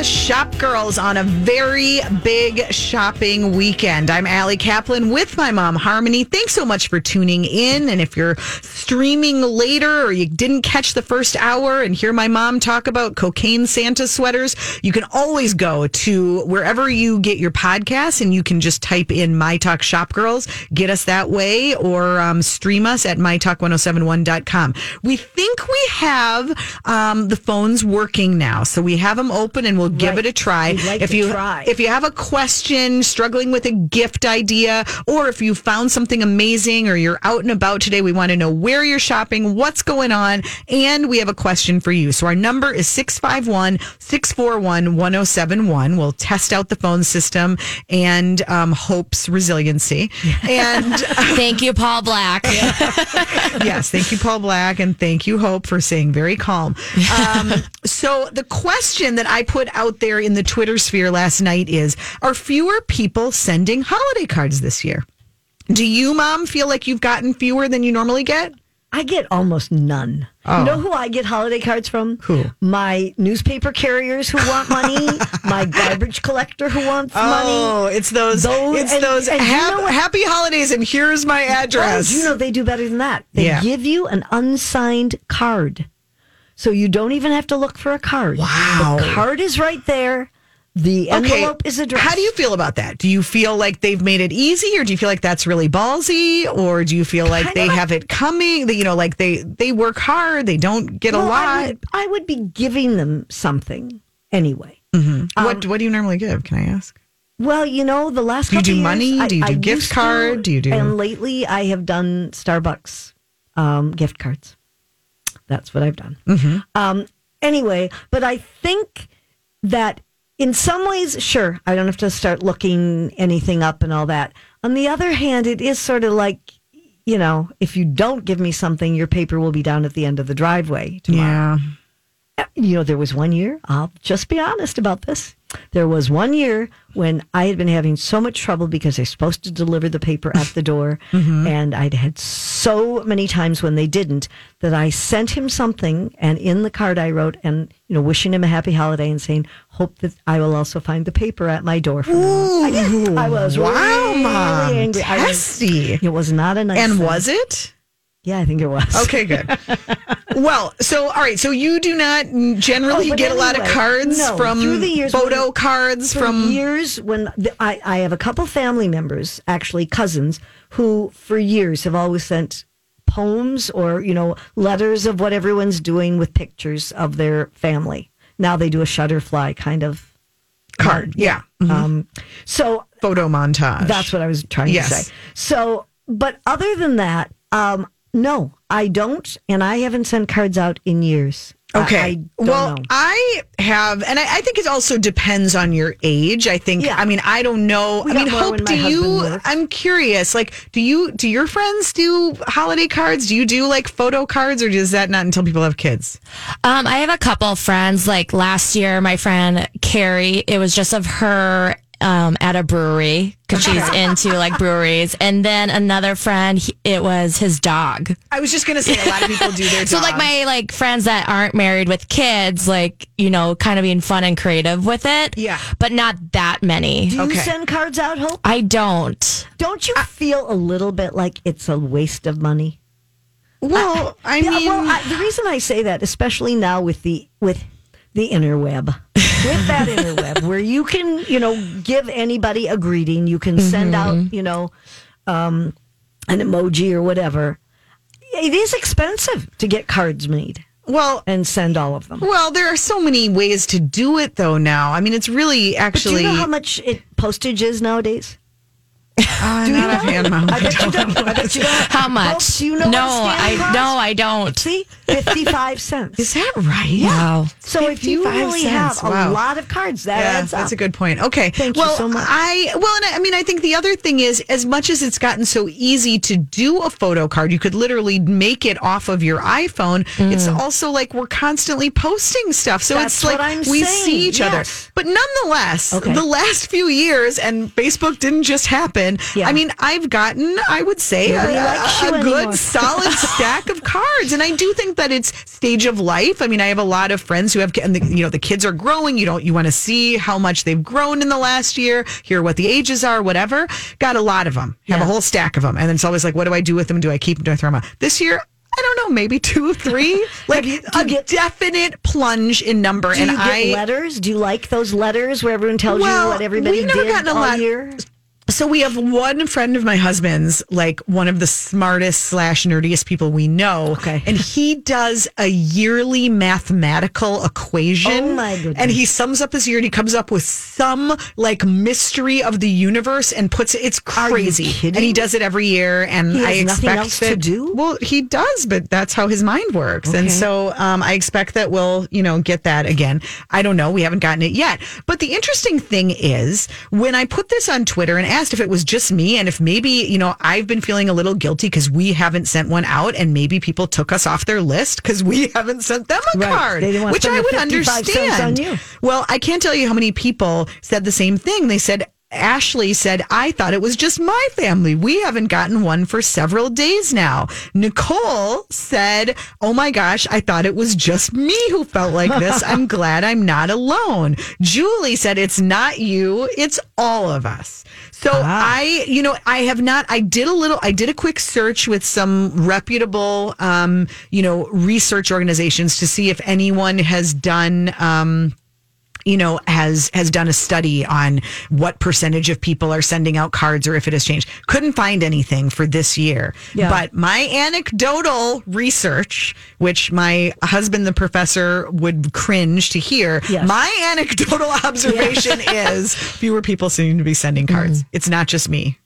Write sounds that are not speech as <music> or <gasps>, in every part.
English. Shop Girls on a very big shopping weekend. I'm Allie Kaplan with my mom, Harmony. Thanks so much for tuning in. And if you're streaming later or you didn't catch the first hour and hear my mom talk about cocaine Santa sweaters, you can always go to wherever you get your podcasts and you can just type in My Talk Shop Girls, get us that way, or um, stream us at mytalk1071.com. We think we have um, the phones working now. So we have them open and we'll give Right. It a try. Like if you try. if you have a question, struggling with a gift idea, or if you found something amazing or you're out and about today, we want to know where you're shopping, what's going on, and we have a question for you. So our number is 651 641 1071. We'll test out the phone system and um, Hope's resiliency. <laughs> And Thank you, Paul Black. <laughs> yes, thank you, Paul Black, and thank you, Hope, for saying very calm. <laughs> Um, so, the question that I put out there in the Twitter sphere last night is Are fewer people sending holiday cards this year? Do you, Mom, feel like you've gotten fewer than you normally get? I get almost none. You oh. know who I get holiday cards from? Who? My newspaper carriers who want money, <laughs> my garbage collector who wants Oh, money. it's those, Those- it's and- those and you know happy holidays, and here's my Oh, address. you know they do better than that? They Yeah. give you an unsigned card. So you don't even have to look for a card. Wow. The card is right there. The envelope is addressed. How do you feel about that? Do you feel like they've made it easy, or do you feel like that's really ballsy, or do you feel like Kind they a- have it coming? That you know, like they they work hard, they don't get a lot. I would, I would be giving them something anyway. what what do you normally give? Can I ask? Well, you know, the last Do you do years, money? I- Do you do I gift used to, card? Do you do- And lately, I have done Starbucks um, gift cards. That's what I've done. Mm-hmm. Um, anyway, but I think that in some ways, sure, I don't have to start looking anything up and all that. On the other hand, it is sort of like, you know, if you don't give me something, your paper will be down at the end of the driveway tomorrow. Yeah. You know, there was one year, I'll just be honest about this. There was one year when I had been having so much trouble because they're supposed to deliver the paper at the door. <laughs> Mm-hmm. And I'd had so many times when they didn't that I sent him something. And in the card, I wrote, and, you know, wishing him a happy holiday and saying, hope that I will also find the paper at my door. Now on." I did. I was Wow, really Mom. angry. Was- it was not a nice And thing. was it? Yeah, I think it was. Okay, good. <laughs> well, so all right, so you do not generally Oh, get a lot of cards no, from through the years photo when- cards from years when the, I, I have a couple family members actually cousins who for years have always sent poems or you know letters of what everyone's doing with pictures of their family now they do a shutterfly kind of card. Yeah. Mhm. um so Photo montage. that's what i was trying Yes. to say so but other than that um no i don't and i haven't sent cards out in years Okay. I, don't well, know. I have, and I, I think it also depends on your age. I think. Yeah. I mean, I don't know. We I got mean, more Hope, when my do husband you? worked. I'm curious. Like, do you? Do your friends do holiday cards? Do you do like photo cards, or is that not until people have kids? Um, I have a couple friends. Like last year, my friend Carrie, it was just of her um, at a brewery because she's into like breweries. And then another friend, he, it was his dog. I was just gonna say a lot of people do their. <laughs> So like my like friends that aren't married with kids, like you know, kind of being fun and creative with it. Yeah. but not that many. do you okay. send cards out hope I don't. Don't you feel a little bit like it's a waste of money? Well, I Yeah, mean, well, I, the reason I say that, especially now with the with the interweb, with that <laughs> interweb, where you can, you know, give anybody a greeting, you can send out, you know, um, an emoji or whatever. It is expensive to get cards made well, and send all of them. well, there are so many ways to do it, though. Now, I mean, it's really actually. But do you know how much it postage is nowadays? Uh, <laughs> Do you not know? offhand, Mom. I bet you don't. I bet you don't. How much? Folks, you know no, a I costs? no, I don't. See, fifty-five cents. Is that right? Wow. So if you really cents, have a wow. lot of cards, that yeah, adds up. that's a good point. Okay, Thank you well, so much. I well, and I, I mean, I think the other thing is, as much as it's gotten so easy to do a photo card, you could literally make it off of your iPhone. It's also like we're constantly posting stuff, so Mm. That's it's like we saying, see each other. But nonetheless, Okay. the last few years, and Facebook didn't just happen. Yeah. I mean, I've gotten, I would say, a, Nobody a- a good solid <laughs> stack of cards, and I do think that it's stage of life. I mean, I have a lot of friends who have, and the, you know, the kids are growing. You don't, you want to see how much they've grown in the last year, hear what the ages are, whatever. Got a lot of them. Have Yeah. a whole stack of them, and then it's always like, what do I do with them? Do I keep them? Do I throw them out? This year. I don't know, maybe two, <laughs> three, like you- a get- definite plunge in number. Do and you get I, letters? Do you like those letters where everyone tells Well, you what everybody we've never did gotten a all lot- year? So we have one friend of my husband's, like one of the smartest slash nerdiest people we know. Okay. And he does a yearly mathematical equation. Oh, my goodness. And he sums up his year and he comes up with some like mystery of the universe and puts it, it's Are you crazy. kidding? And he does it every year. And I expect else to do? Well, he does, but that's how his mind works. And so um, I expect that we'll, you know, get that again. I don't know. We haven't gotten it yet. But the interesting thing is when I put this on Twitter and asked if it was just me and if maybe, you know, I've been feeling a little guilty because we haven't sent one out and maybe people took us off their list because we <laughs> haven't sent them a Right. card, They didn't want which I would understand. Well, I can't tell you how many people said the same thing. They said, Ashley said, I thought it was just my family. We haven't gotten one for several days now. Nicole said, Oh my gosh, I thought it was just me who felt like this. <laughs> I'm glad I'm not alone. Julie said, It's not you, it's all of us. So I, you know, I have not, I did a little, I did a quick search with some reputable, um, you know, research organizations to see if anyone has done, um, you know has has done a study on what percentage of people are sending out cards or if it has changed. Couldn't find anything for this year. Yeah. but my anecdotal research which my husband the professor would cringe to hear Yes. my anecdotal <laughs> observation is fewer people seem to be sending cards. Mm. It's not just me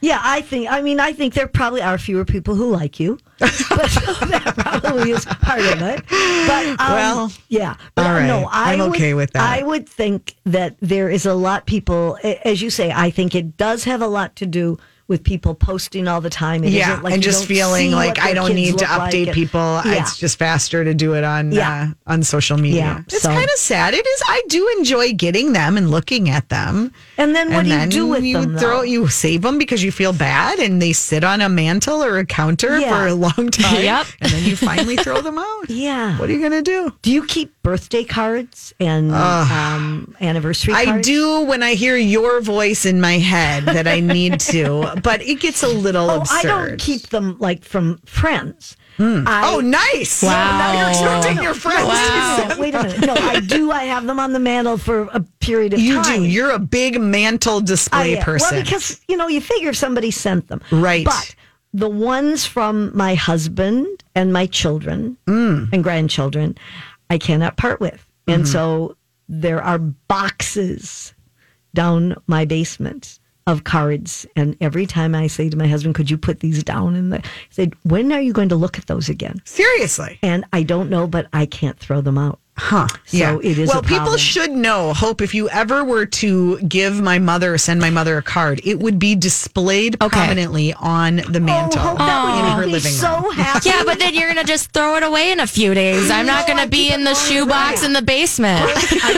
Yeah, I think. I mean, I think there probably are fewer people who like you, <laughs> <laughs> but that probably is part of it. But um, Well, yeah. But all right. no, I I'm would, okay with that. I would think that there is a lot people, as you say. I think it does have a lot to do with people posting all the time. It yeah like and just feeling like i don't need to look like update people Yeah. it's just faster to do it on Yeah. uh, on social media Yeah, it's so- kind of sad it is i do enjoy getting them and looking at them And then what and do you do with you them? throw though? you save them because you feel bad and they sit on a mantle or a counter Yeah. for a long <laughs> time Yep. and then you finally throw them <laughs> out Yeah. what are you gonna do Do you keep birthday cards and um, anniversary I do when I hear your voice in my head that I need to, <laughs> but it gets a little Oh, absurd. I don't keep them like from friends. I, Oh, nice! Wow. Now you're expecting your friends. Wait a Wow. minute. <laughs> Wait a minute. No, I do. I have them on the mantle for a period of You time. You do. You're a big mantle display I person. Well, because you know, you figure somebody sent them, Right. But the ones from my husband and my children Mm. and grandchildren, I cannot part with, and Mm-hmm. so there are boxes down my basement of cards. And every time I say to my husband, "Could you put these down?" in the, he said, "When are you going to look at those again?" Seriously. And I don't know, but I can't throw them out. Huh. So it is Well, a people should know. Hope if you ever were to give my mother, send my mother a card, it would be displayed Okay. prominently on the oh, mantle Oh, that would in make her me living so room. happy. Yeah, but then you're gonna just throw it away in a few days. I'm not gonna be in the shoebox than in the basement. I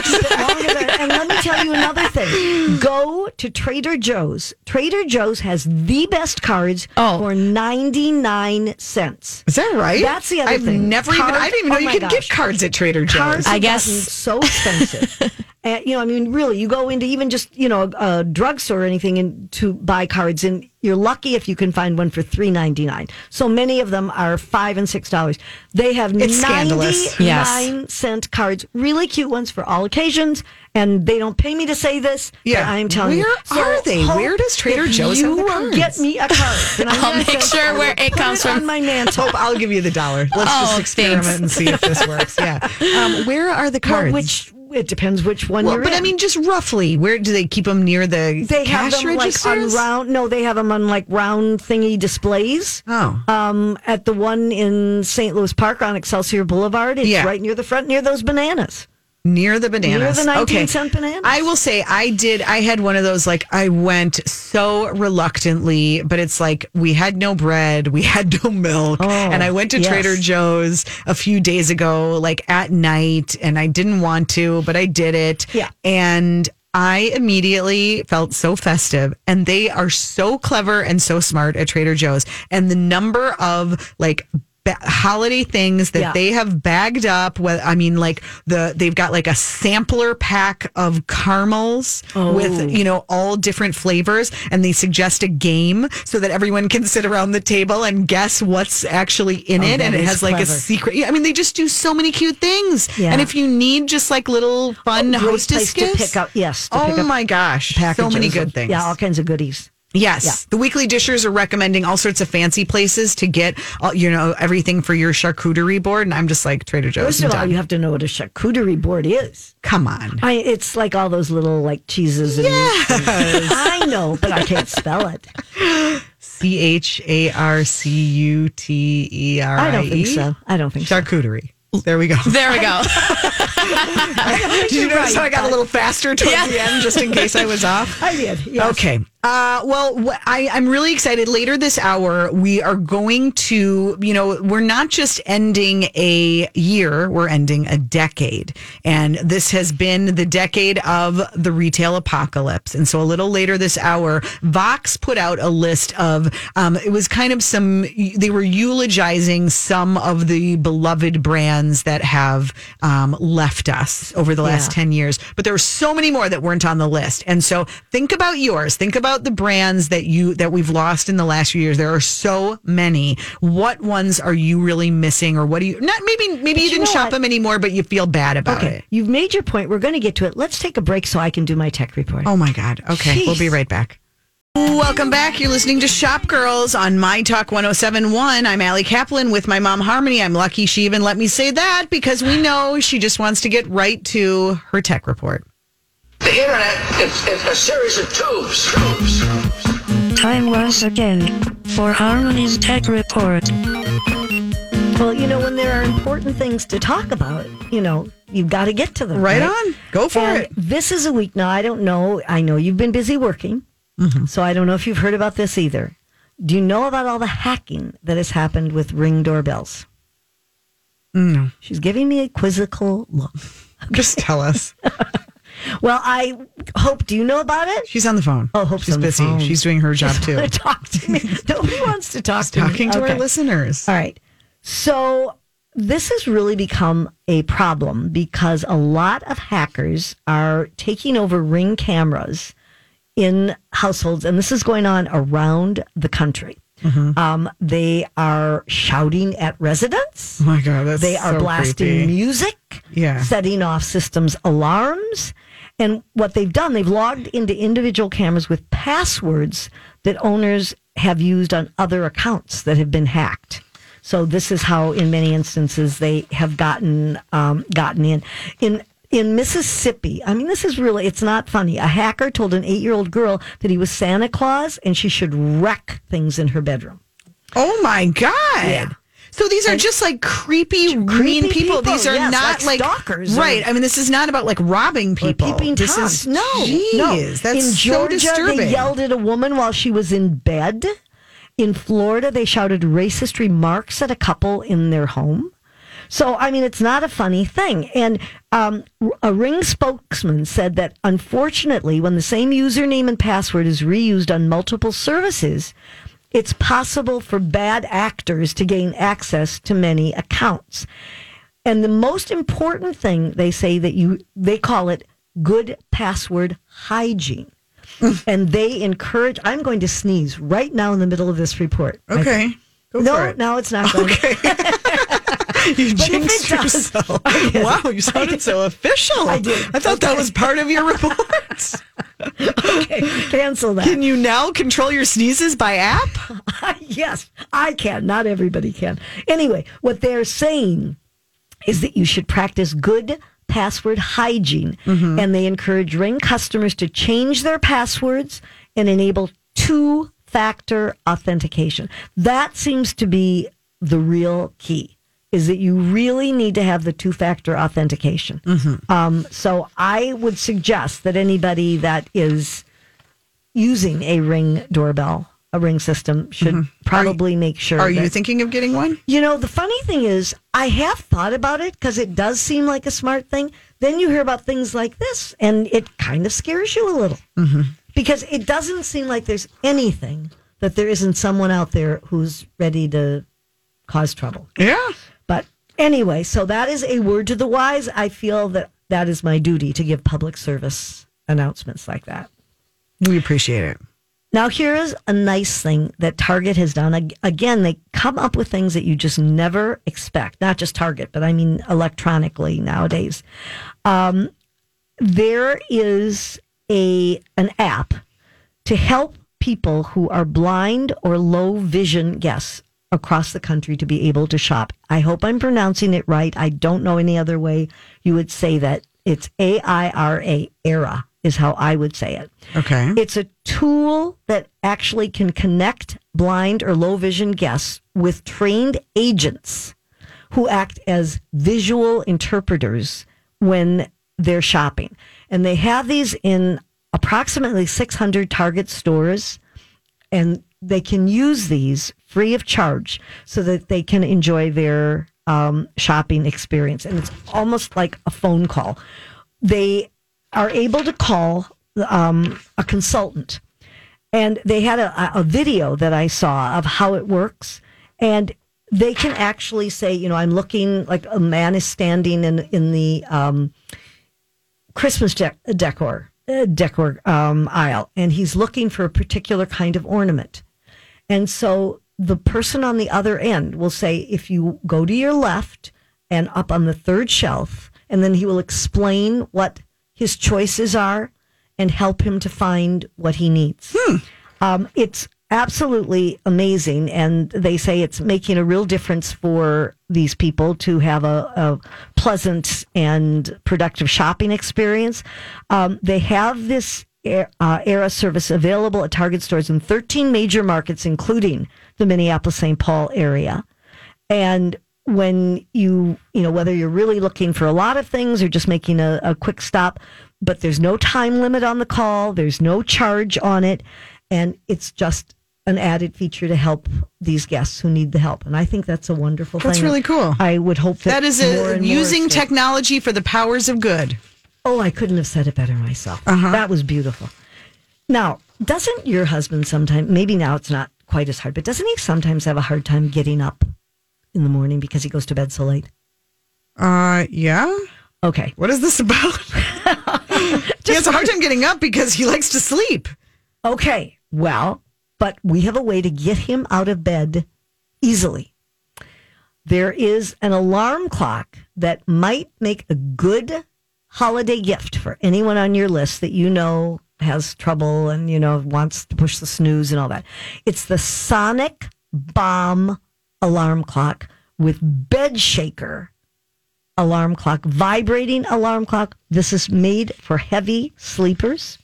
keep it <laughs> and let me tell you another thing. <gasps> Go to Trader Joe's. Trader Joe's has the best cards Oh. for 99 cents. Is that right? That's the other I've thing. never even. I didn't even know oh you my could gosh. get cards at Trader Joe's. Cards I have guess- so expensive. <laughs> you know, I mean, really, you go into even just you know a, a drugstore or anything and to buy cards, and you're lucky if you can find one for three ninety nine. So many of them are five and six dollars. They have It's ninety scandalous. nine Yes. cent cards, really cute ones for all occasions. And they don't pay me to say this. Yeah. I'm telling you. Where are they? hope Where does Trader Joe's you will get me a card. <laughs> I'll make say, sure where it comes from. on my mantle. Hope I'll give you the dollar. Let's <laughs> Oh, just experiment thanks. and see if this works. Yeah. <laughs> Um, where are the Well, cards? which it depends which one Well, you're but in. I mean, just roughly, where do they keep them near the They have cash them like on round. No, they have them on like round thingy displays. Oh. Um, at the one in St. Louis Park on Excelsior Boulevard, it's Yeah. right near the front, near those bananas. Near the bananas. Near the 19 okay. cent bananas. I will say I did I had one of those like I went so reluctantly, but it's like we had no bread, we had no milk. Oh, and I went to Oh, yes. Trader Joe's a few days ago, like at night, and I didn't want to, but I did it. Yeah. And I immediately felt so festive and they are so clever and so smart at Trader Joe's and the number of like ba- holiday things that Yeah. they have bagged up with I mean like the they've got like a sampler pack of caramels Oh. with you know all different flavors and they suggest a game so that everyone can sit around the table and guess what's actually in Oh, it and it has like a secret yeah, I mean they just do so many cute things Yeah. and if you need just like little fun Great hostess place to gifts pick up. Yes. To oh pick up my gosh so many good things Yeah, all kinds of goodies. Yes, Yeah. the weekly dishers are recommending all sorts of fancy places to get, all, you know, everything for your charcuterie board, and I'm just like Trader Joe's. First I'm of all, you have to know what a charcuterie board is. Come on, I, it's like all those little like cheeses and meats and- I know, but I can't spell it. C H A R C U T E R I E. I don't think so. I don't think so. Charcuterie. There we go. <laughs> There we go. <laughs> Did you notice how I got a little faster towards Yeah. the end, just in case I was off? <laughs> I did. Yes. Okay. Uh, well, I, I'm really excited. Later this hour, we are going to, you know, we're not just ending a year, we're ending a decade. And this has been the decade of the retail apocalypse. And so a little later this hour, Vox put out a list of, um, it was kind of some, they were eulogizing some of the beloved brands that have um, left us over the last Yeah. 10 years. But there were so many more that weren't on the list. And so think about yours. Think about the brands that you that we've lost in the last few years. There are so many. What ones are you really missing or what do you not maybe maybe you, you didn't shop what? them anymore but you feel bad about Okay. it. You've made your point. We're going to get to it. Let's take a break so I can do my tech report. Oh my god. Okay. We'll be right back. Welcome back. You're listening to Shop Girls on My Talk 1071. I'm Allie Kaplan with my mom Harmony. I'm lucky she even let me say that because we know she just wants to get right to her tech report. The internet is, is a series of tubes. tubes. Time once again for Harmony's Tech Report. Well, you know, when there are important things to talk about, you know, you've got to get to them. Right on. Go for And it. This is a week now. I don't know. I know you've been busy working, Mm-hmm. so I don't know if you've heard about this either. Do you know about all the hacking that has happened with ring doorbells? No. She's giving me a quizzical look. Just tell us. <laughs> Well, I hope. Do you know about it? She's on the phone. Oh, hope She's busy. She's doing her job too. <laughs> Talk to me? Nobody wants to talk to Talking me. to Okay. our listeners. All right. So this has really become a problem because a lot of hackers are taking over ring cameras in households, and this is going on around the country. Mm-hmm. Um, they are shouting at residents. Oh my god, that's They are so blasting creepy. music, Yeah. setting off systems alarms. And what they've done, they've logged into individual cameras with passwords that owners have used on other accounts that have been hacked. So this is how, in many instances, they have gotten um, gotten in. In in Mississippi, I mean, this is really, it's not funny. A hacker told an eight year old girl that he was Santa Claus and she should wreck things in her bedroom. Oh my god. Yeah. So these are just like creepy, mean people. people, These are yes, not like like, stalkers or- right? I mean, this is not about like robbing people. peeping this is no, Jeez, no. That's in so Georgia, disturbing. they yelled at a woman while she was in bed. In Florida, they shouted racist remarks at a couple in their home. So, I mean, it's not a funny thing. And um, a Ring spokesman said that unfortunately, when the same username and password is reused on multiple services, it's possible for bad actors to gain access to many accounts. And the most important thing they say that you they call it good password hygiene. Mm. and they encourage I'm going to sneeze right now in the middle of this report. okay. Go No, it. no, it's not going Okay. <laughs> <laughs> you But jinxed does- yourself. Wow, you sounded so official. I did. I thought that was part of your report. <laughs> okay, cancel that. Can you now control your sneezes by app? <laughs> yes, I can. Not everybody can. Anyway, what they're saying is that you should practice good password hygiene, mm-hmm. and they encourage Ring customers to change their passwords and enable two factor authentication. That seems to be the real key. Is that you really need to have the two factor authentication. Um, so I would suggest that anybody that is using a ring doorbell a ring system should probably make sure. Mm-hmm. Are you thinking of getting one? you know, the funny thing is, I have thought about it because it does seem like a smart thing. Then you hear about things like this, and it kind of scares you a little because it doesn't seem like there's anything that there isn't someone out there who's ready to cause trouble. Yeah. Anyway, so that is a word to the wise. I feel that that is my duty to give public service announcements like that. We appreciate it. Now, here is a nice thing that Target has done. Again, they come up with things that you just never expect, not just Target, but I mean electronically nowadays. Um, there is a an app to help people who are blind or low vision guests across the country to be able to shop. I hope I'm pronouncing it right. I don't know any other way you would say that. It's A I R A, Aira is how I would say it. Okay. It's a tool that actually can connect blind or low vision guests with trained agents who act as visual interpreters when they're shopping. And they have these in approximately 600 Target stores and they can use these free of charge so that they can enjoy their um, shopping experience. And it's almost like a phone call. They are able to call um, a consultant. And they had a, a video that I saw of how it works. And they can actually say, you know, I'm looking like a man is standing in, in the um, Christmas dec- decor uh, decor um, aisle, and he's looking for a particular kind of ornament. And so the person on the other end will say, if you go to your left and up on the third shelf, and then he will explain what his choices are and help him to find what he needs. Um, it's absolutely amazing. And they say it's making a real difference for these people to have a, a pleasant and productive shopping experience. Um, they have this Uh, Aira service available at Target stores in 13 major markets, including the Minneapolis St. Paul area. And when you, you know, whether you're really looking for a lot of things or just making a, a quick stop, but there's no time limit on the call, there's no charge on it, and it's just an added feature to help these guests who need the help. And I think that's a wonderful That's thing. really cool. I would hope that That is a, using technology for the powers of good. Oh, I couldn't have said it better myself. Uh-huh. That was beautiful. Now, doesn't your husband sometimes, maybe now it's not quite as hard, but doesn't he sometimes have a hard time getting up in the morning because he goes to bed so late? Uh, yeah. Okay. What is this about? <laughs> <laughs> he has a hard time getting up because he likes to sleep. Okay. Well, but we have a way to get him out of bed easily. There is an alarm clock that might make a good holiday gift for anyone on your list that you know has trouble and you know wants to push the snooze and all that. It's the Sonic Bomb alarm clock with bed shaker alarm clock, vibrating alarm clock. This is made for heavy sleepers.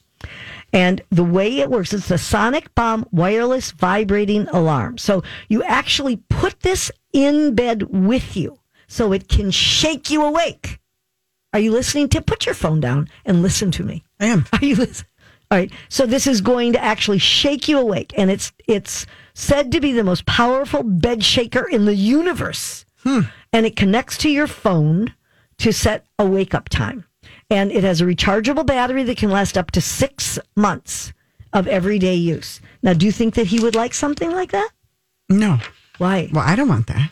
And the way it works, it's a Sonic Bomb wireless vibrating alarm. So you actually put this in bed with you so it can shake you awake. Are you listening to? Put your phone down and listen to me. I am. Are you listening? All right. So this is going to actually shake you awake, and it's it's said to be the most powerful bed shaker in the universe. Hmm. And it connects to your phone to set a wake up time. And it has a rechargeable battery that can last up to six months of everyday use. Now, do you think that he would like something like that? No. Why? Well, I don't want that.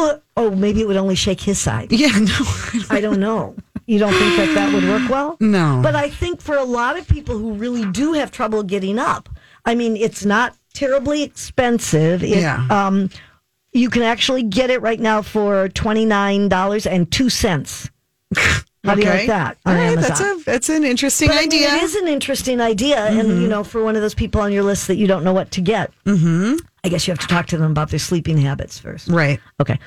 Well, oh, maybe it would only shake his side. <laughs> Yeah, no. I don't know. You don't think that that would work well? No. But I think for a lot of people who really do have trouble getting up, I mean, it's not terribly expensive. It, Yeah. Um, you can actually get it right now for twenty nine dollars and two cents. <laughs> How do you like that on All right, Amazon? that's a that's an interesting But I mean, idea. it is an interesting idea, and Mm-hmm. you know, for one of those people on your list that you don't know what to get, mm-hmm. I guess you have to talk to them about their sleeping habits first. right. Okay.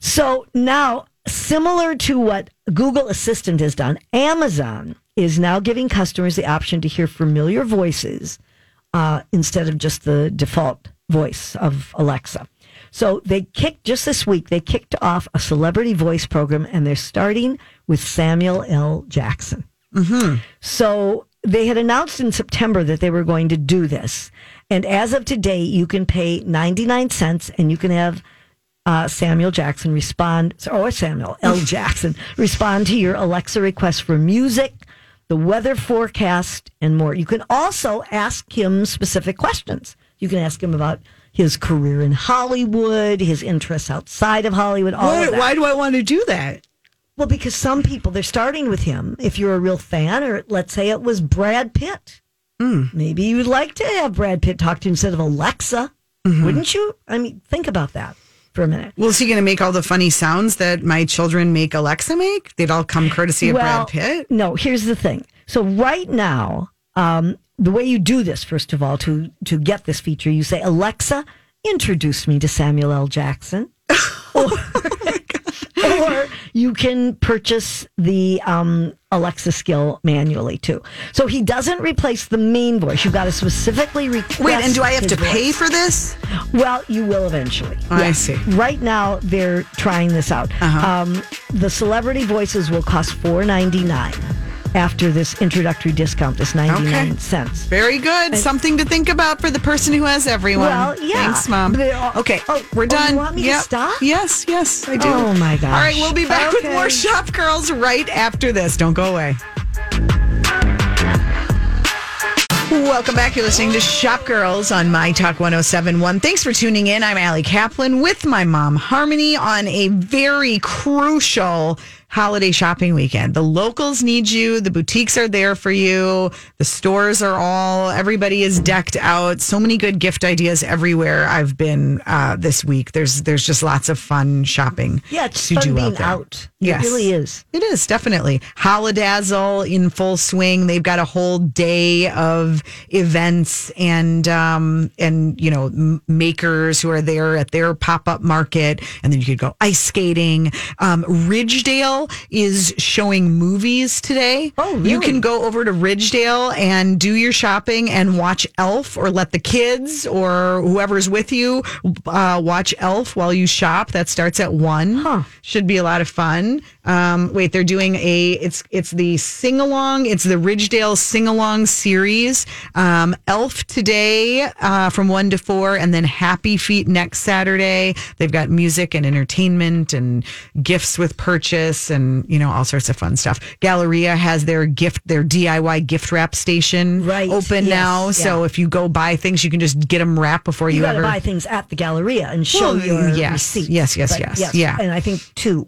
So now, similar to what Google Assistant has done, Amazon is now giving customers the option to hear familiar voices uh, instead of just the default voice of Alexa. So they kicked just this week, they kicked off a celebrity voice program and they're starting with Samuel L. Jackson. So they had announced in September that they were going to do this. And as of today, you can pay 99 cents and you can have uh, Samuel Jackson respond, or Samuel L. <laughs> Jackson respond to your Alexa request for music, the weather forecast, and more. You can also ask him specific questions. You can ask him about his career in Hollywood, his interests outside of Hollywood, all Why, of that. why do I want to do that? Well, because some people they're starting with him. If you're a real fan, or let's say it was Brad Pitt, maybe you'd like to have Brad Pitt talk to you instead of Alexa, wouldn't you? I mean, think about that for a minute. Well, is he going to make all the funny sounds that my children make Alexa make? They'd all come courtesy of well, Brad Pitt. no. Here's the thing. So right now, um, the way you do this, first of all, to to get this feature, you say Alexa, introduce me to Samuel L. Jackson. <laughs> or <laughs> you can purchase the um, Alexa skill manually too. So he doesn't replace the main voice. You've got to specifically request. Wait, and do I have to pay for this? Well, you will eventually. I see. Right now, they're trying this out. Uh-huh. Um, the celebrity voices will cost four ninety nine after this introductory discount. This ninety nine Okay. cents. Very good. Something to think about for the person who has everyone. Well, yeah. Thanks, Mom. All- uh, Okay. Oh, we're oh, done. you want me to stop? Yes, yes, I do. Oh, my gosh. All right, we'll be back with more Shop Girls right after this. Don't go away. Welcome back. You're listening to Shop Girls on My Talk 1071. Thanks for tuning in. I'm Allie Kaplan with my mom, Harmony, on a very crucial holiday shopping weekend. The locals need you. The boutiques are there for you. The stores are all, everybody is decked out. So many good gift ideas everywhere I've been uh, this week. There's there's just lots of fun shopping Yeah, it's to fun do being out there. out. Yes. It really is. It is definitely Holidazzle in full swing. They've got a whole day of events and um and you know makers who are there at their pop up market, and then you could go ice skating. Um, Ridgedale is showing movies today. Oh, You can go over to Ridgedale and do your shopping and watch Elf, or let the kids or whoever's with you uh, watch Elf while you shop. That starts at one. Huh. Should be a lot of fun. Um, wait, they're doing a it's it's the sing along. It's the Ridgedale sing along series. Um, Elf today uh, from one to four, and then Happy Feet next Saturday. They've got music and entertainment and gifts with purchase and you know all sorts of fun stuff. Galleria has their gift their DIY gift wrap station Right. open Yes. now. So if you go buy things, you can just get them wrapped before you, You ever buy things at the Galleria and show Well, your yes, receipt. yes, yes, yes, yeah. And I think two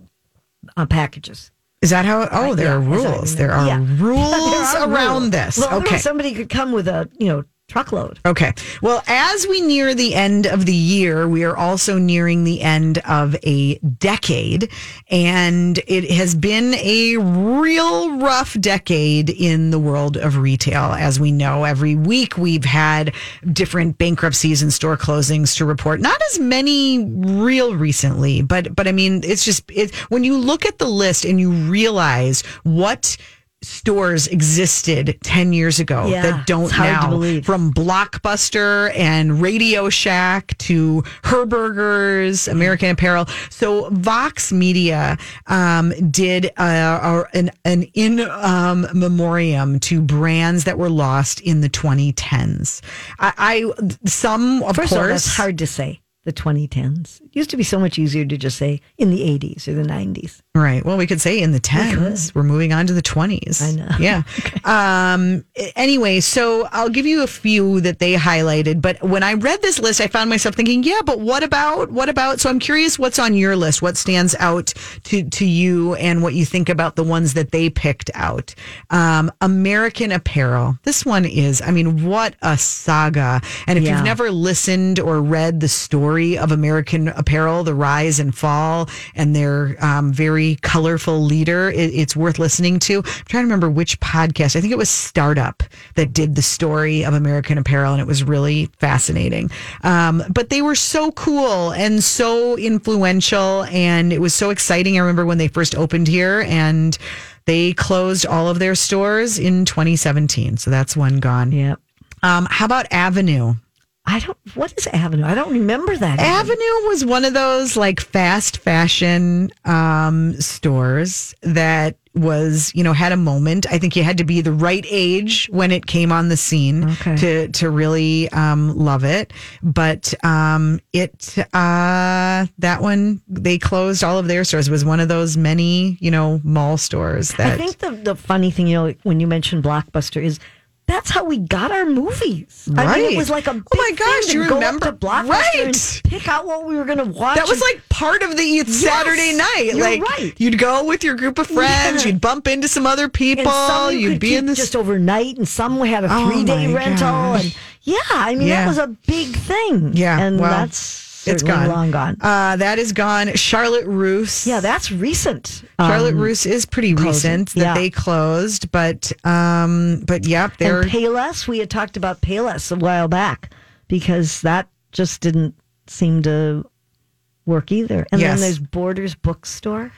uh, packages. Is that how? Oh, there are Yeah, that rules. There are? Yeah. rules <laughs> There are around rules. this. Well, okay. somebody could come with a you know truckload. Okay. Well, as we near the end of the year, we are also nearing the end of a decade. And it has been a real rough decade in the world of retail. As we know, every week we've had different bankruptcies and store closings to report. Not as many real recently, but, but I mean, it's just, it, when you look at the list and you realize what stores existed 10 years ago Yeah, that don't it's hard to now from Blockbuster and Radio Shack to Herbergers, American Apparel. So Vox Media um, did uh, an, an in um, memoriam to brands that were lost in the 2010s. I, I some of First of all, course that's hard to say. The 2010s. It used to be so much easier to just say in the 80s or the 90s. Right. Well, we could say in the tens. We're moving on to the twenties. I know. Yeah. <laughs> um. Anyway, so I'll give you a few that they highlighted. But when I read this list, I found myself thinking, yeah, but what about what about? So I'm curious, what's on your list? What stands out to to you, and what you think about the ones that they picked out? Um, American Apparel. This one is. I mean, what a saga! And if Yeah. you've never listened or read the story of American Apparel, the rise and fall, and their um, very colorful leader, it, it's worth listening to. I'm trying to remember which podcast. I think it was Startup that did the story of American Apparel, and it was really fascinating. Um, but they were so cool and so influential, and it was so exciting. I remember when they first opened here, and they closed all of their stores in 2017. So that's one gone. Yeah. Um, how about Avenue? I don't, what is Avenue? I don't remember that. Avenue was one of those like fast fashion um, stores that was, you know, had a moment. I think you had to be the right age when it came on the scene Okay. to to really um, love it. But um, it uh, that one they closed all of their stores. It was one of those many, you know, mall stores that I think the, the funny thing, you know, when you mentioned Blockbuster is that's how we got our movies. I mean, it was like a big Oh my gosh, thing to you go remember- up to Blockbuster Right. pick out what we were going to watch. That was and- like part of the Saturday night. you're like right. you'd go with your group of friends, Yeah. you'd bump into some other people, some you you'd could be in this just overnight, and some had a Oh three day rental. gosh. And yeah, I mean Yeah. that was a big thing. Yeah, and well, that's it's gone. long gone. Uh, that is gone. Charlotte Russe. yeah, that's recent. Charlotte Um, Russe is pretty closing. recent that Yeah. they closed, but um, but yep, they're and Payless, we had talked about Payless a while back because that just didn't seem to work either. And Yes. then there's Borders Bookstore.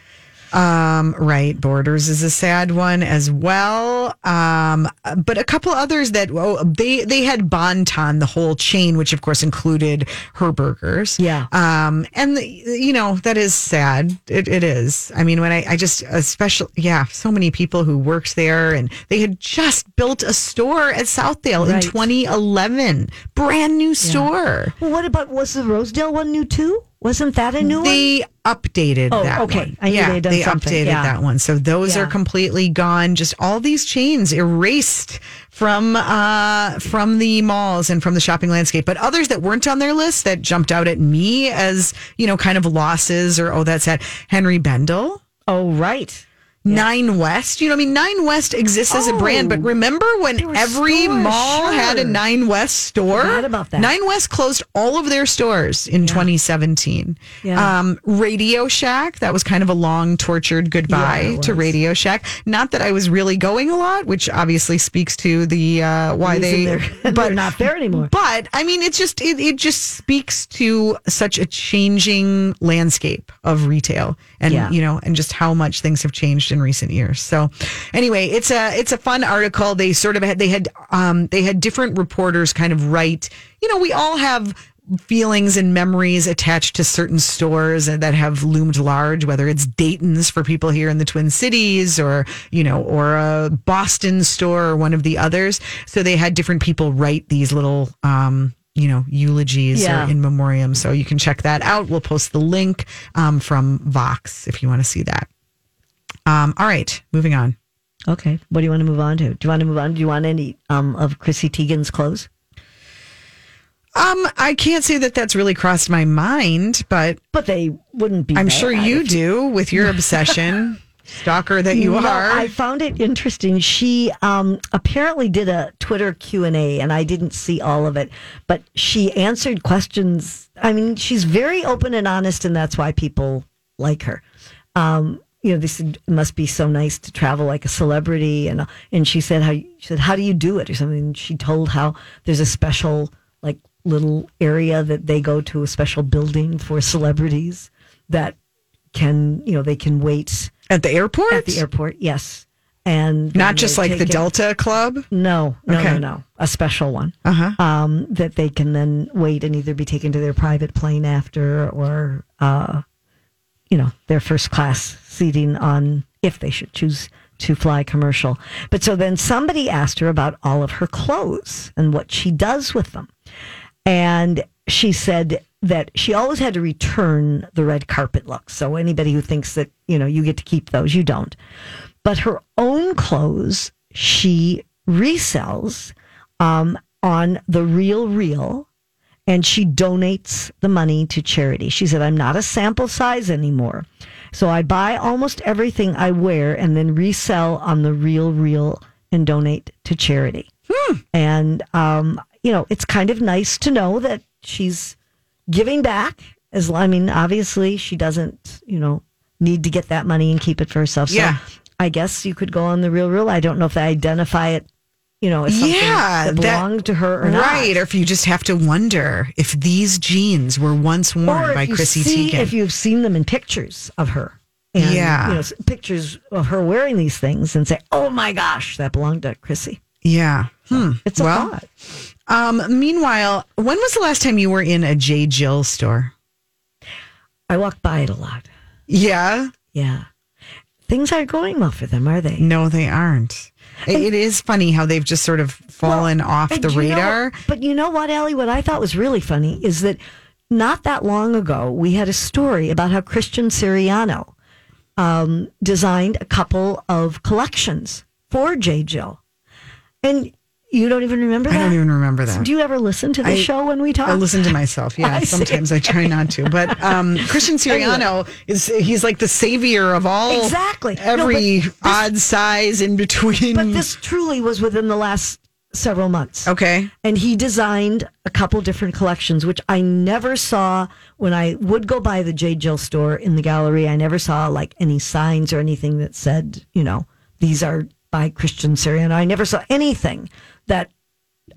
Um, right. Borders is a sad one as well. Um, but a couple others that oh, they they had Bon-Ton, the whole chain, which of course included Herbergers. Yeah. Um, and the, you know that is sad. It, it is. I mean, when I I just especially yeah, so many people who worked there, and they had just built a store at Southdale in 2011, brand new store. Well, what about was the Rosedale one new too? Wasn't that a new one? They updated Oh, that okay. one. I knew yeah, they they updated Yeah. that one. So those are completely gone. Just all these chains erased from uh from the malls and from the shopping landscape. But others that weren't on their list that jumped out at me as, you know, kind of losses or oh that's sad. Henri Bendel. Oh, right. Nine West, you know, I mean, Nine West exists as a brand, but Oh. remember when every stores, mall had a. Nine West store? Forgot about that. Nine West closed all of their stores in 2017. Yeah. Um, Radio Shack, that was kind of a long, tortured goodbye Yeah, it to was. Radio Shack. Not that I was really going a lot, which obviously speaks to the uh, why Reason they, they're, <laughs> they're not there anymore. but I mean, it's just it, it just speaks to such a changing landscape of retail, and Yeah. you know, and just how much things have changed in recent years. So, anyway, it's a it's a fun article. They sort of had they had um they had different reporters kind of write. You know, we all have feelings and memories attached to certain stores that have loomed large whether it's Dayton's for people here in the Twin Cities or you know or a Boston store or one of the others so they had different people write these little um you know eulogies Yeah. or in memoriam so you can check that out we'll post the link um, from Vox if you want to see that um all right moving on Okay. What do you want to move on to? Do you want to move on? Do you want any um, of Chrissy Teigen's clothes? um I can't say that that's really crossed my mind but But they wouldn't be. I'm sure you do with your obsession <laughs> stalker that you No, are I found it interesting. She um, apparently did a Twitter Q and A, and I didn't see all of it, but she answered questions. I mean, she's very open and honest, and that's why people like her. Um, you know, they said must be so nice to travel like a celebrity, and and she said how she said how do you do it or something. She told how there's a special like little area that they go to a special building for celebrities that can you know they can wait at the airport at the airport, yes. And not just like the it- Delta Club No, no, Okay. no, no. A special one. uh-huh Um, that they can then wait and either be taken to their private plane after or, uh, you know, their first class seating on if they should choose to fly commercial. But so then somebody asked her about all of her clothes and what she does with them. And she said that she always had to return the red carpet looks. So anybody who thinks that, you know, you get to keep those, you don't. But her own clothes, she resells um, on the Real Real and she donates the money to charity. She said, I'm not a sample size anymore. So I buy almost everything I wear and then resell on the Real Real and donate to charity. And, um, you know, it's kind of nice to know that she's giving back. As I mean, obviously, she doesn't, you know, need to get that money and keep it for herself. So Yeah. I guess you could go on the Real Real. I don't know if they identify it, you know, as something Yeah, that that- belonged to her or not. right or if you just have to wonder if these jeans were once worn or by Chrissy see, Teigen if you've seen them in pictures of her. And, Yeah. You know, pictures of her wearing these things and say, oh my gosh, that belonged to Chrissy. yeah hmm. It's a well thought. Um meanwhile when was the last time you were in a J Jill store I walk by it a lot. yeah Yeah. things aren't going well for them, are they? No, they aren't. It- it is funny how they've just sort of fallen off And the you know- radar. but you know what, Allie? What I thought was really funny is that not that long ago, we had a story about how Christian Siriano um, designed a couple of collections for J. Jill. And you don't even remember that? I don't even remember that. Do you ever listen to the I- show when we talk? I listen to myself. Yeah, <laughs> I see. sometimes I try not to. But um, <laughs> Christian Siriano is he's like the savior of all Exactly. No, every but this- odd size in between. But this truly was within the last several months. okay, And he designed a couple different collections, which I never saw when I would go by the J. Jill store in the gallery. I never saw like any signs or anything that said, you know, these are by Christian Siriano. I never saw anything that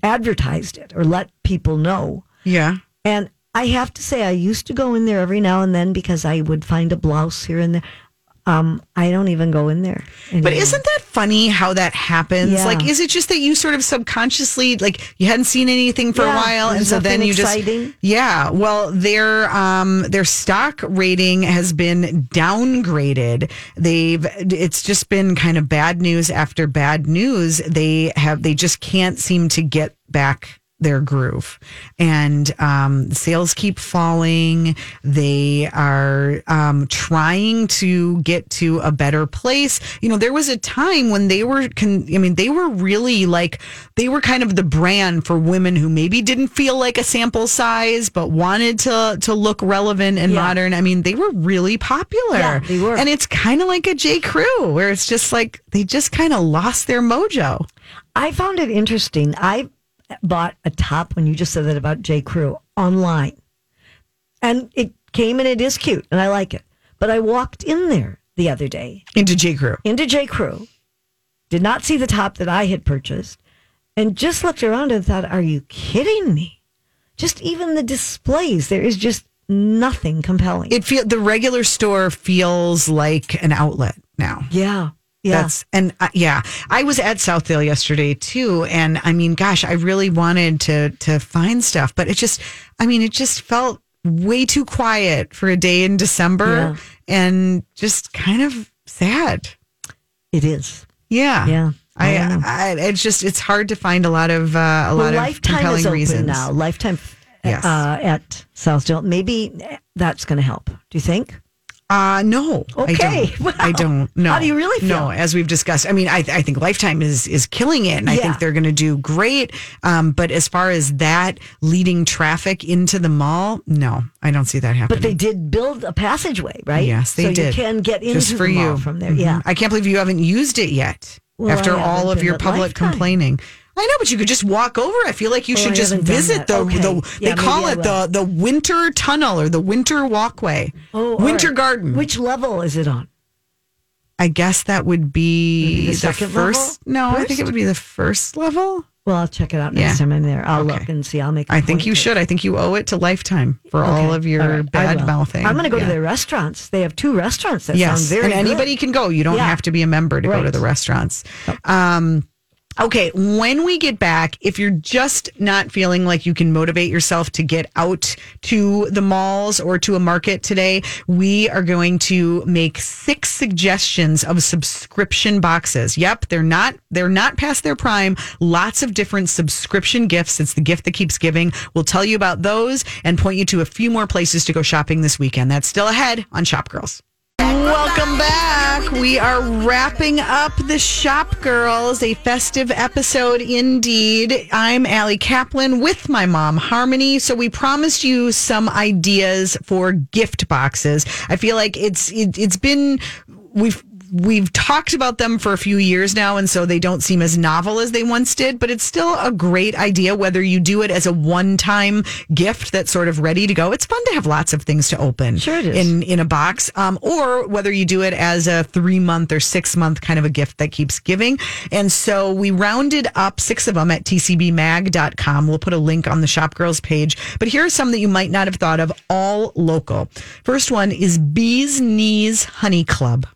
advertised it or let people know. yeah. And I have to say, I used to go in there every now and then because I would find a blouse here and there. Um, I don't even go in there. But isn't that funny how that happens? Yeah. Like, is it just that you sort of subconsciously, like, you hadn't seen anything for a while, and so then you exciting. just, yeah. Well, their um their stock rating has been downgraded. They've it's just been kind of bad news after bad news. They have they just can't seem to get back their groove. And um, sales keep falling. They are um, trying to get to a better place. You know there was a time when they were con- i mean they were really like they were kind of the brand for women who maybe didn't feel like a sample size but wanted to to look relevant and Yeah. modern. I mean they were really popular. Yeah, they were. and it's kind of like a j. Crew where it's just like they just kind of lost their mojo. I found it interesting. I bought a top when you just said that about J. Crew online, and it came and it is cute and I like it. But I walked in there the other day into j crew into J. Crew, did not see the top that I had purchased, and just looked around and thought, "Are you kidding me?" Just even the displays, there is just nothing compelling. it feel the regular store feels like an outlet now. yeah, yeah. That's and uh, yeah, I was at Southdale yesterday too, and I mean, gosh, I really wanted to to find stuff, but it just, I mean, it just felt way too quiet for a day in December, Yeah. and just kind of sad. it is. Yeah, Yeah, I I. I, it's just it's hard to find a lot of uh, a lot well, of Lifetime compelling is open reasons now. Lifetime Yes. uh, at Southdale. Maybe that's going to help. Do you think? Uh no. Okay, I don't. <laughs> I don't. No. how do you really feel? No, as we've discussed. I mean, I, I think Lifetime is is killing it, and I think they're going to do great. Um, but as far as that leading traffic into the mall, no, I don't see that happening. But they did build a passageway, right? Yes, they so did. you can get into Just for the mall you from there. Mhm. Yeah. I can't believe you haven't used it yet. Well, after all of your public Lifetime. complaining. I know, but you could just walk over. I feel like you Oh, should I just visit the Okay. the Yeah, they call it the the winter tunnel or the winter walkway. Oh, winter right. garden. Which level is it on? I guess that would be the the, second first. level? No, I think it would be the first level. Well, I'll check it out next Yeah. time I'm there. I'll Okay. look and see. I'll make. I I think you should. I think you owe it to Lifetime for all of your bad mouthing. I'm going to go to Yeah. their restaurants. They have two restaurants that yes, sound very and good. anybody can go. You don't Yeah. have to be a member to go to the restaurants. Um, okay, when we get back, if you're just not feeling like you can motivate yourself to get out to the malls or to a market today, we are going to make six suggestions of subscription boxes. Yep, they're not they're not past their prime. Lots of different subscription gifts. It's the gift that keeps giving. We'll tell you about those and point you to a few more places to go shopping this weekend. That's still ahead on Shop Girls. Welcome back. We are wrapping up the Shop Girls, a festive episode indeed. I'm Allie Kaplan with my mom, Harmony. So we promised you some ideas for gift boxes. I feel like it's it, it's been we've we've talked about them for a few years now and so they don't seem as novel as they once did but it's still a great idea whether you do it as a one-time gift that's sort of ready to go. It's fun to have lots of things to open Sure in in a box um, or whether you do it as a three month or six month kind of a gift that keeps giving. And so we rounded up six of them at tcbmag.com we'll put a link on the shop girls page. But here are some that you might not have thought of all local. First one is Beez Kneez honey club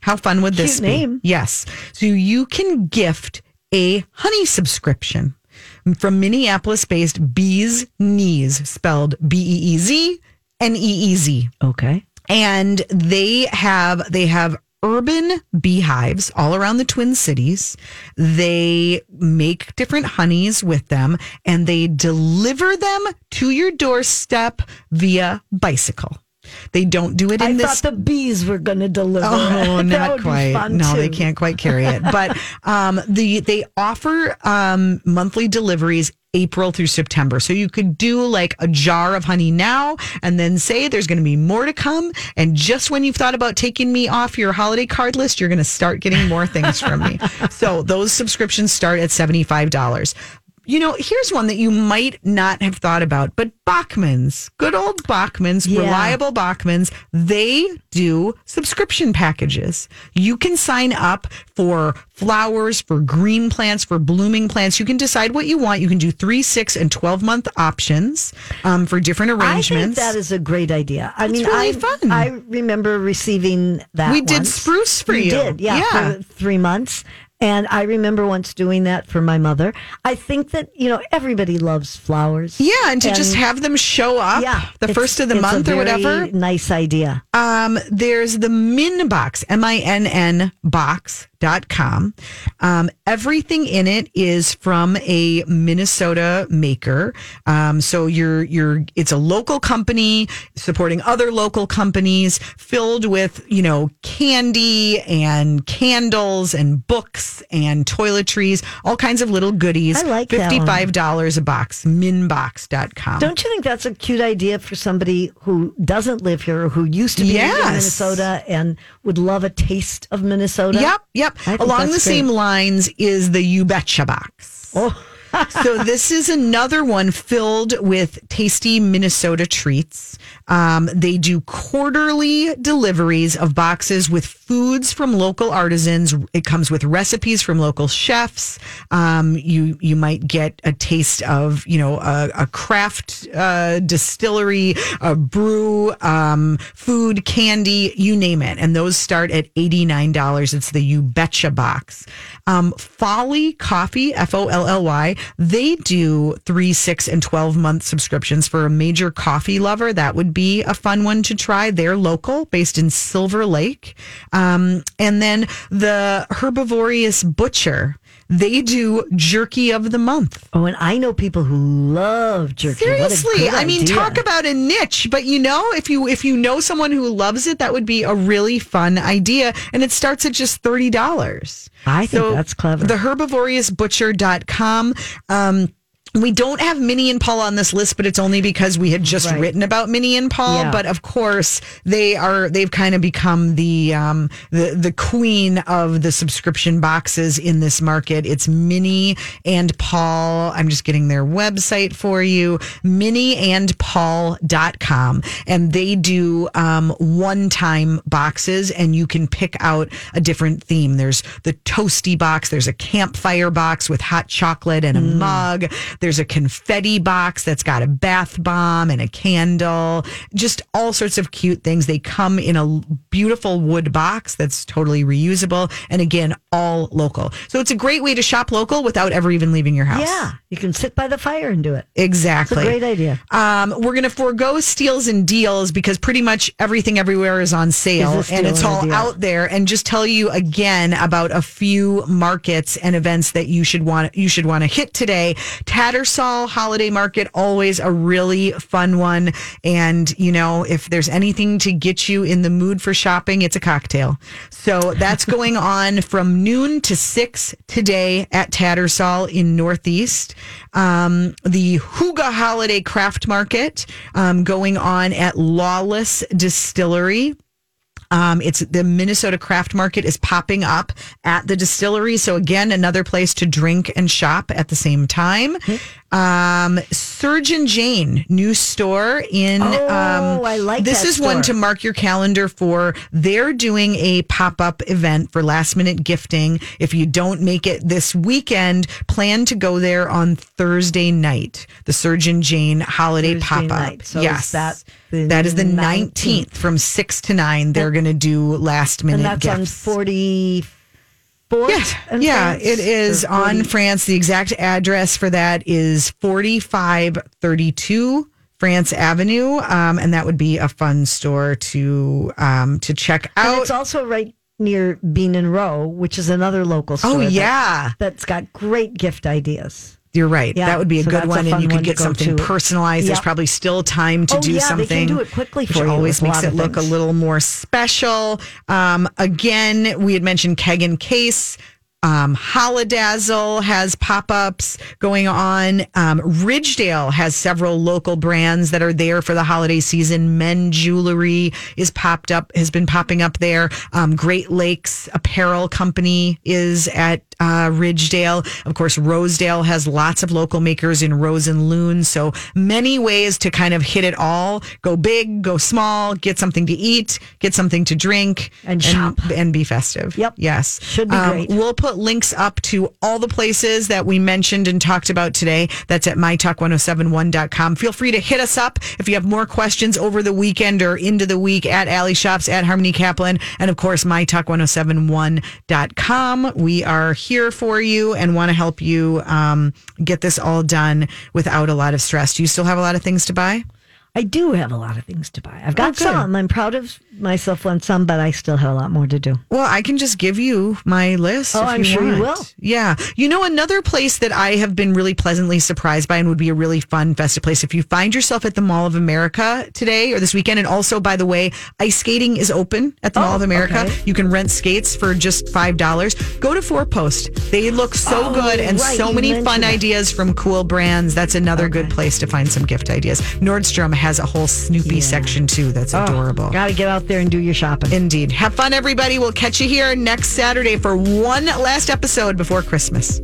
how fun would this Cute be name. yes so you can gift a honey subscription from Minneapolis based Beez Kneez, spelled B E E Z N E E Z Okay. and they have they have urban beehives all around the Twin Cities. They make different honeys with them and they deliver them to your doorstep via bicycle. They don't do it in I this thought the bees were going to deliver. Oh. <laughs> Not quite. No, they can't quite carry it. But <laughs> um, the they offer um, monthly deliveries April through September. So you could do like a jar of honey now and then say there's going to be more to come. And just when you've thought about taking me off your holiday card list, you're going to start getting more things from me. <laughs> So those subscriptions start at $75. You know, here's one that you might not have thought about, but Bachman's, good old Bachman's, Yeah. reliable Bachman's, they do subscription packages. You can sign up for flowers, for green plants, for blooming plants. You can decide what you want. You can do three, six, and 12 month options um, for different I think arrangements. that is a great idea. I mean, really I, fun. I remember receiving that. We did spruce for We you. did, yeah, Yeah. for three months. And I remember once doing that for my mother. I think that you know everybody loves flowers. yeah, and to just have them show up yeah, the first of the month or whatever. Nice idea. Um, there's the Minn Box, M I N N Um, everything in it is from a Minnesota maker. Um, so you're, you're, it's a local company supporting other local companies filled with, you know, candy and candles and books and toiletries, all kinds of little goodies. I like that one. $55 a box, minnbox.com. Don't you think that's a cute idea for somebody who doesn't live here, or who used to be Yes. in Minnesota and would love a taste of Minnesota? Yep, yep. Along the same great. lines is the You Betcha box. Oh. <laughs> so this is another one filled with tasty Minnesota treats. Um, they do quarterly deliveries of boxes with foods from local artisans. It comes with recipes from local chefs. Um, you you might get a taste of you know a, a craft uh, distillery, a brew, um, food, candy, you name it, and those start at eighty nine dollars. It's the You Betcha box. Um, Folly Coffee, F O L L Y, they do three, six, and 12 month subscriptions for a major coffee lover. That would be a fun one to try. They're local, based in Silver Lake. Um, and then the Herbivorous Butcher, they do jerky of the month. Oh, and I know people who love jerky. Seriously, I mean, idea. talk about a niche. But you know, if you if you know someone who loves it, that would be a really fun idea. And it starts at just thirty dollars. I think that's clever. The herbivorousbutcher.com. Um, we don't have Minnie and Paul on this list, but it's only because we had just Right. written about Minnie and Paul. Yeah. But of course, they are they've kind of become the um, the the queen of the subscription boxes in this market. It's Minnie and Paul. I'm just getting their website for you, minnieandpaul.com. And they do um, one time boxes, and you can pick out a different theme. There's the toasty box, there's a campfire box with hot chocolate and a mug, there's a confetti box that's got a bath bomb and a candle, just all sorts of cute things. They come in a beautiful wood box that's totally reusable. And again, all local. So it's a great way to shop local without ever even leaving your house. Yeah, you can sit by the fire and do it. Exactly. Great idea. Um, we're going to forego steals and deals because pretty much everything everywhere is on sale Is and it's all out there. And just tell you again about a few markets and events that you should want you should want to hit today. Tattersall Holiday Market, always a really fun one. And you know, if there's anything to get you in the mood for shopping, it's a cocktail. So that's <laughs> going on from noon to six today at Tattersall in Northeast. Um, the Huga Holiday Craft Market um, going on at Lawless Distillery. Um, it's the Minnesota Craft Market is popping up at the distillery. So again, another place to drink and shop at the same time. Um, Surgeon Jane, new store in. Oh, um, I like This is one to mark your calendar for. They're doing a pop up event for last minute gifting. If you don't make it this weekend, plan to go there on Thursday night. The Surgeon Jane holiday pop up. So yes, that that is the 19th? nineteenth from six to nine. They're going to do last minute And that's on gifts. 44th? And Yeah, France? it is on 40 France. The exact address for that is 4532 France Avenue. Um, and that would be a fun store to um, to check And out. it's also right near Bean and Row, which is another local store. Oh, that- yeah. that's got great gift ideas. You're right. Yeah, that would be a so good that's a one, and you could get something to. personalized. There's probably still time to Oh, do yeah, they can do it quickly which for you always makes it look a little more special. Um, again, we had mentioned Keg and Case. Um, Holidazzle has pop ups going on. Um, Ridgedale has several local brands that are there for the holiday season. Men Jewelry is popped up, has been popping up there. Um, Great Lakes Apparel Company is at uh, Ridgedale. Of course, Rosedale has lots of local makers in Rose and Loon. So many ways to kind of hit it all. Go big, go small, get something to eat, get something to drink, And shop. and be festive. Yep. Yes. Should be Um, great. We'll put links up to all the places that we mentioned and talked about today. That's at mytalk1071.com. Feel free to hit us up if you have more questions over the weekend or into the week at Allie Shops, at Harmony Kaplan, and of course, mytalk1071.com. We are here for you and want to help you um, get this all done without a lot of stress. Do you still have a lot of things to buy? I do have a lot of things to buy. I've got Oh, some. I'm proud of myself on some, but I still have a lot more to do. Well, I can just give you my list. Oh, I'm sure you will. Yeah. You know, another place that I have been really pleasantly surprised by and would be a really fun festive place if you find yourself at the Mall of America today or this weekend. And also, by the way, ice skating is open at the oh, Mall Oh, of America. okay. You can rent skates for just $5. Go to Fourpost. They look so Oh, good and right, so many fun that. ideas from cool brands. That's another good place to find some gift ideas. Nordstrom has a whole Snoopy section too. That's oh, adorable. Got to get out there and do your shopping. Indeed. Have fun, everybody. We'll catch you here next Saturday for one last episode before Christmas.